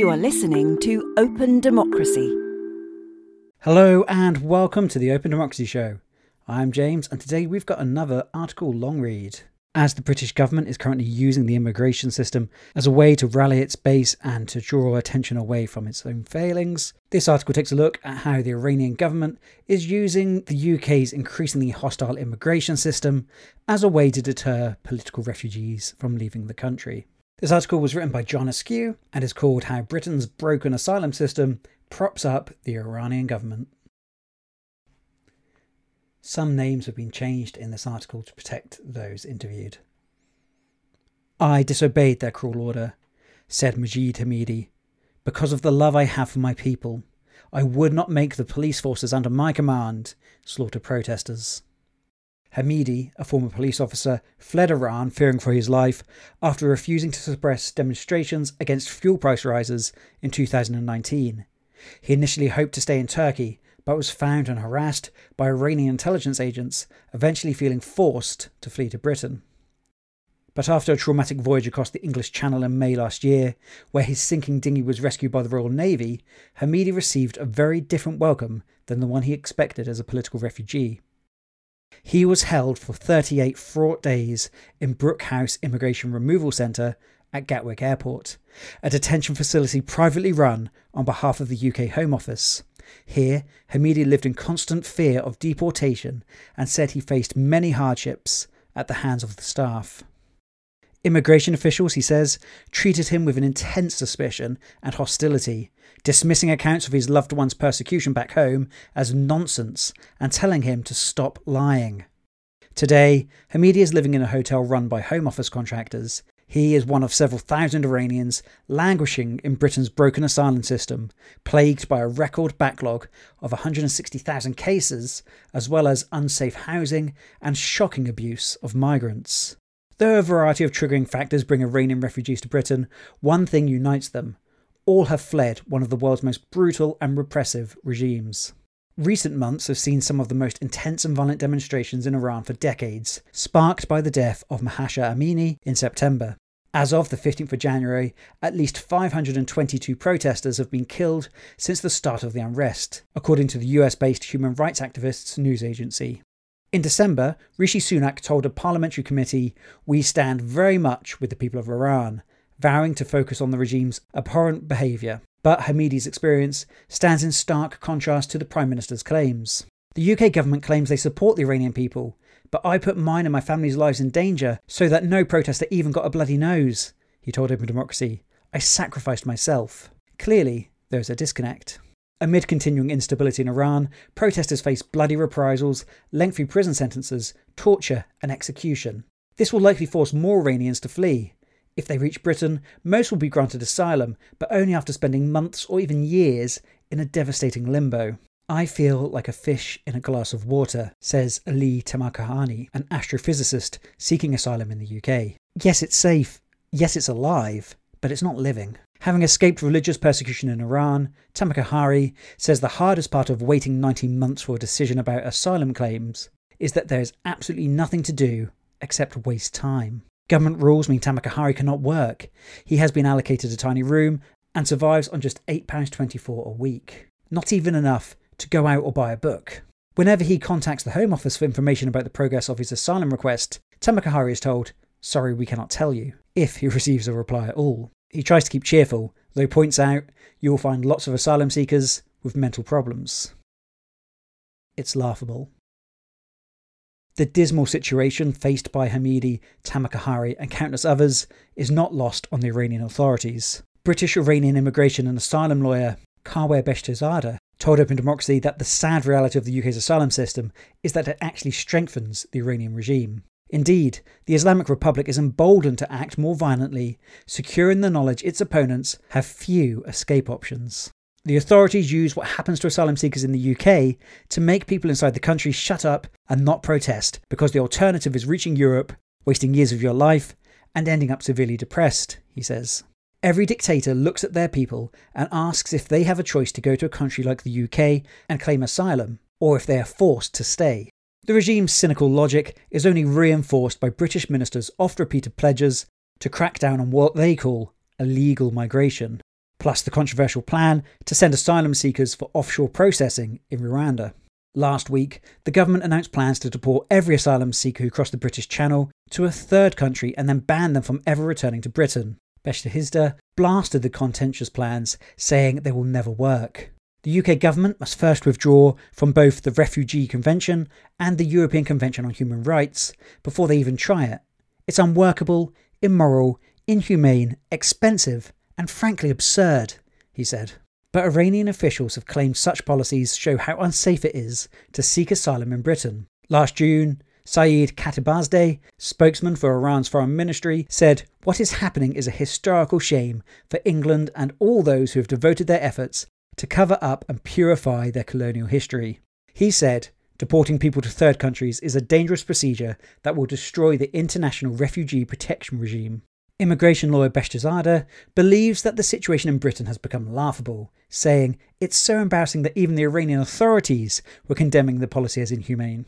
You are listening to Open Democracy. Hello and welcome to the Open Democracy Show. I'm James, and today we've got another article long read. As the British government is currently using the immigration system as a way to rally its base and to draw attention away from its own failings, this article takes a look at how the Iranian government is using the UK's increasingly hostile immigration system as a way to deter political refugees from leaving the country. This article was written by John Askew and is called How Britain's Broken Asylum System Props Up the Iranian Government. Some names have been changed in this article to protect those interviewed. I disobeyed their cruel order, said Majid Hamidi. Because of the love I have for my people, I would not make the police forces under my command slaughter protesters. Hamidi, a former police officer, fled Iran fearing for his life after refusing to suppress demonstrations against fuel price rises in 2019. He initially hoped to stay in Turkey, but was found and harassed by Iranian intelligence agents, eventually feeling forced to flee to Britain. But after a traumatic voyage across the English Channel in May last year, where his sinking dinghy was rescued by the Royal Navy, Hamidi received a very different welcome than the one he expected as a political refugee. He was held for 38 fraught days in Brooke House Immigration Removal Centre at Gatwick Airport, a detention facility privately run on behalf of the UK Home Office. Here, Hamidi lived in constant fear of deportation and said he faced many hardships at the hands of the staff. Immigration officials, he says, treated him with an intense suspicion and hostility, dismissing accounts of his loved one's persecution back home as nonsense and telling him to stop lying. Today, Hamidi is living in a hotel run by Home Office contractors. He is one of several thousand Iranians languishing in Britain's broken asylum system, plagued by a record backlog of 160,000 cases, as well as unsafe housing and shocking abuse of migrants. Though a variety of triggering factors bring Iranian refugees to Britain, one thing unites them all have fled one of the world's most brutal and repressive regimes. Recent months have seen some of the most intense and violent demonstrations in Iran for decades, sparked by the death of Mahsa Amini in September. As of the 15th of January, at least 522 protesters have been killed since the start of the unrest, according to the US based human rights activists news agency. In December, Rishi Sunak told a parliamentary committee, We stand very much with the people of Iran, vowing to focus on the regime's abhorrent behaviour. But Hamidi's experience stands in stark contrast to the Prime Minister's claims. The UK government claims they support the Iranian people, but I put mine and my family's lives in danger so that no protester even got a bloody nose, he told Open Democracy. I sacrificed myself. Clearly, there is a disconnect. Amid continuing instability in Iran, protesters face bloody reprisals, lengthy prison sentences, torture, and execution. This will likely force more Iranians to flee. If they reach Britain, most will be granted asylum, but only after spending months or even years in a devastating limbo. I feel like a fish in a glass of water, says Ali Tamakahani, an astrophysicist seeking asylum in the UK. Yes, it's safe. Yes, it's alive, but it's not living. Having escaped religious persecution in Iran, Tamakahari says the hardest part of waiting 19 months for a decision about asylum claims is that there is absolutely nothing to do except waste time. Government rules mean Tamakahari cannot work. He has been allocated a tiny room and survives on just £8.24 a week. Not even enough to go out or buy a book. Whenever he contacts the Home Office for information about the progress of his asylum request, Tamakahari is told, Sorry, we cannot tell you, if he receives a reply at all. He tries to keep cheerful, though points out you will find lots of asylum seekers with mental problems. It's laughable. The dismal situation faced by Hamidi, Tamakahari, and countless others is not lost on the Iranian authorities. British Iranian immigration and asylum lawyer Kaweh Beshtezadeh told Open Democracy that the sad reality of the UK's asylum system is that it actually strengthens the Iranian regime. Indeed, the Islamic Republic is emboldened to act more violently, secure in the knowledge its opponents have few escape options. The authorities use what happens to asylum seekers in the UK to make people inside the country shut up and not protest because the alternative is reaching Europe, wasting years of your life, and ending up severely depressed, he says. Every dictator looks at their people and asks if they have a choice to go to a country like the UK and claim asylum, or if they are forced to stay. The regime's cynical logic is only reinforced by British ministers' oft repeated pledges to crack down on what they call illegal migration. plus the controversial plan to send asylum seekers for offshore processing in Rwanda. Last week, the government announced plans to deport every asylum seeker who crossed the British Channel to a third country and then ban them from ever returning to Britain. Beshte blasted the contentious plans, saying they will never work. The UK government must first withdraw from both the Refugee Convention and the European Convention on Human Rights before they even try it. It's unworkable, immoral, inhumane, expensive, and frankly absurd, he said. But Iranian officials have claimed such policies show how unsafe it is to seek asylum in Britain. Last June, Saeed Khatibzadeh, spokesman for Iran's foreign ministry, said, What is happening is a historical shame for England and all those who have devoted their efforts to cover up and purify their colonial history. He said, Deporting people to third countries is a dangerous procedure that will destroy the international refugee protection regime. Immigration lawyer Beshtezadeh believes that the situation in Britain has become laughable, saying it's so embarrassing that even the Iranian authorities were condemning the policy as inhumane.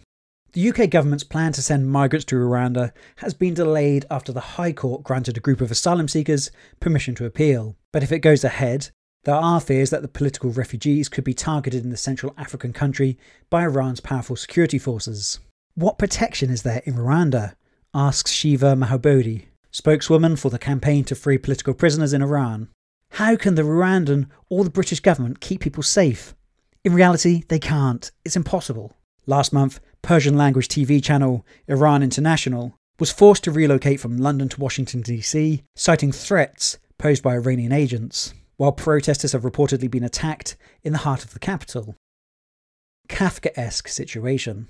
The UK government's plan to send migrants to Rwanda has been delayed after the High Court granted a group of asylum seekers permission to appeal. But if it goes ahead, there are fears that the political refugees could be targeted in the Central African country by Iran's powerful security forces. What protection is there in Rwanda? asks Shiva Mahbobi, spokeswoman for the Campaign to Free Political Prisoners in Iran. How can the Rwandan or the British government keep people safe? In reality, they can't. It's impossible. Last month, Persian language TV channel Iran International was forced to relocate from London to Washington, D.C., citing threats posed by Iranian agents while protesters have reportedly been attacked in the heart of the capital. Kafkaesque situation.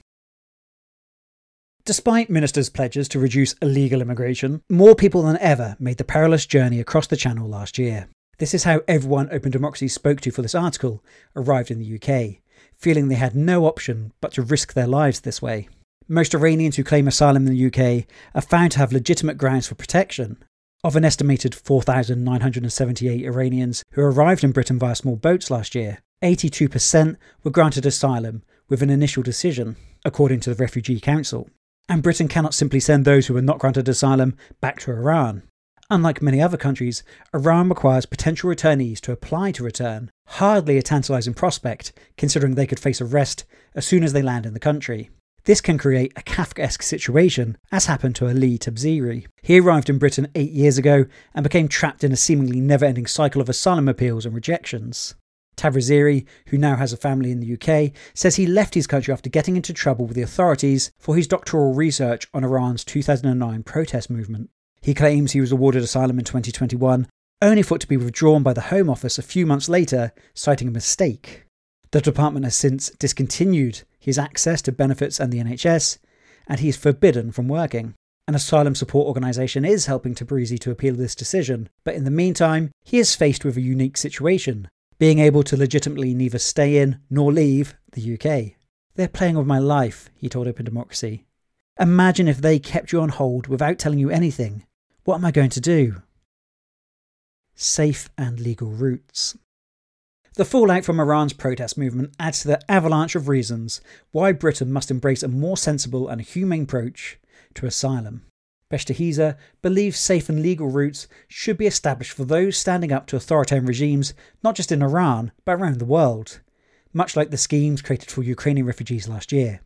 Despite ministers' pledges to reduce illegal immigration, more people than ever made the perilous journey across the Channel last year. This is how everyone Open Democracy spoke to for this article arrived in the UK, feeling they had no option but to risk their lives this way. Most Iranians who claim asylum in the UK are found to have legitimate grounds for protection, of an estimated 4,978 Iranians who arrived in Britain via small boats last year, 82% were granted asylum with an initial decision, according to the Refugee Council. And Britain cannot simply send those who were not granted asylum back to Iran. Unlike many other countries, Iran requires potential returnees to apply to return, hardly a tantalising prospect, considering they could face arrest as soon as they land in the country. This can create a Kafkaesque situation, as happened to Ali Tabrizi. He arrived in Britain eight years ago and became trapped in a seemingly never ending cycle of asylum appeals and rejections. Tabrizi, who now has a family in the UK, says he left his country after getting into trouble with the authorities for his doctoral research on Iran's 2009 protest movement. He claims he was awarded asylum in 2021, only for it to be withdrawn by the Home Office a few months later, citing a mistake. The department has since discontinued his access to benefits and the NHS, and he is forbidden from working. An asylum support organisation is helping Tabrizi to appeal this decision, but in the meantime, he is faced with a unique situation, being able to legitimately neither stay in nor leave the UK. They're playing with my life, he told Open Democracy. Imagine if they kept you on hold without telling you anything. What am I going to do? Safe and legal routes. The fallout from Iran's protest movement adds to the avalanche of reasons why Britain must embrace a more sensible and humane approach to asylum. Beshteheza believes safe and legal routes should be established for those standing up to authoritarian regimes, not just in Iran, but around the world, much like the schemes created for Ukrainian refugees last year.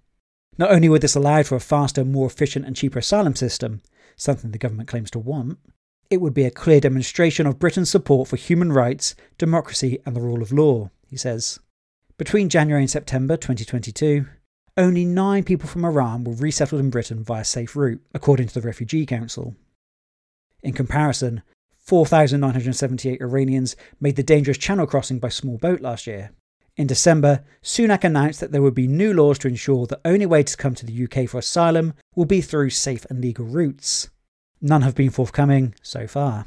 Not only would this allow for a faster, more efficient, and cheaper asylum system, something the government claims to want, it would be a clear demonstration of Britain's support for human rights, democracy, and the rule of law, he says. Between January and September 2022, only nine people from Iran were resettled in Britain via safe route, according to the Refugee Council. In comparison, 4,978 Iranians made the dangerous channel crossing by small boat last year. In December, Sunak announced that there would be new laws to ensure the only way to come to the UK for asylum will be through safe and legal routes. None have been forthcoming so far.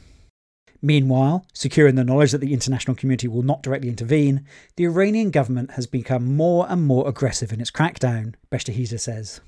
Meanwhile, secure in the knowledge that the international community will not directly intervene, the Iranian government has become more and more aggressive in its crackdown, Beshteheza says.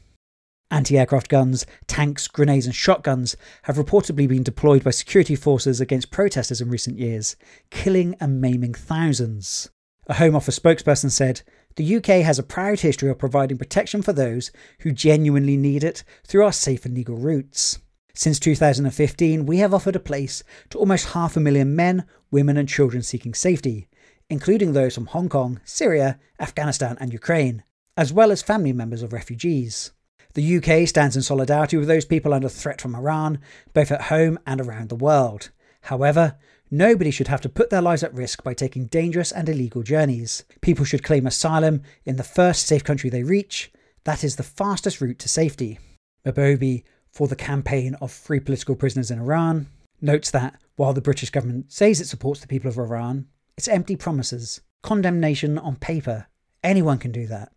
Anti aircraft guns, tanks, grenades, and shotguns have reportedly been deployed by security forces against protesters in recent years, killing and maiming thousands. A Home Office spokesperson said, The UK has a proud history of providing protection for those who genuinely need it through our safe and legal routes. Since 2015, we have offered a place to almost half a million men, women and children seeking safety, including those from Hong Kong, Syria, Afghanistan, and Ukraine, as well as family members of refugees. The UK stands in solidarity with those people under threat from Iran, both at home and around the world. However, nobody should have to put their lives at risk by taking dangerous and illegal journeys. People should claim asylum in the first safe country they reach. That is the fastest route to safety. Mahbobi, for the campaign of free political prisoners in Iran, notes that while the British government says it supports the people of Iran, it's empty promises, condemnation on paper. Anyone can do that.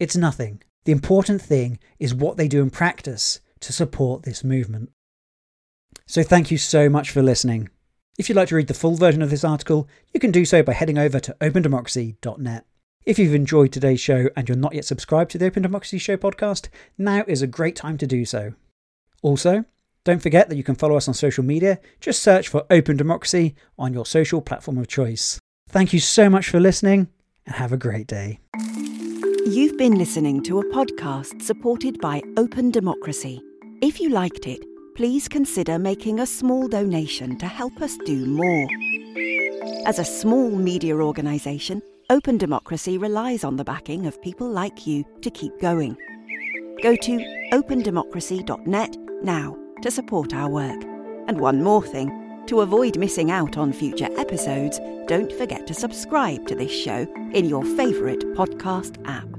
It's nothing. The important thing is what they do in practice to support this movement. So, thank you so much for listening. If you'd like to read the full version of this article, you can do so by heading over to opendemocracy.net. If you've enjoyed today's show and you're not yet subscribed to the Open Democracy Show podcast, now is a great time to do so. Also, don't forget that you can follow us on social media. Just search for Open Democracy on your social platform of choice. Thank you so much for listening and have a great day. You've been listening to a podcast supported by Open Democracy. If you liked it, please consider making a small donation to help us do more. As a small media organisation, Open Democracy relies on the backing of people like you to keep going. Go to opendemocracy.net now to support our work. And one more thing to avoid missing out on future episodes, don't forget to subscribe to this show in your favourite podcast app.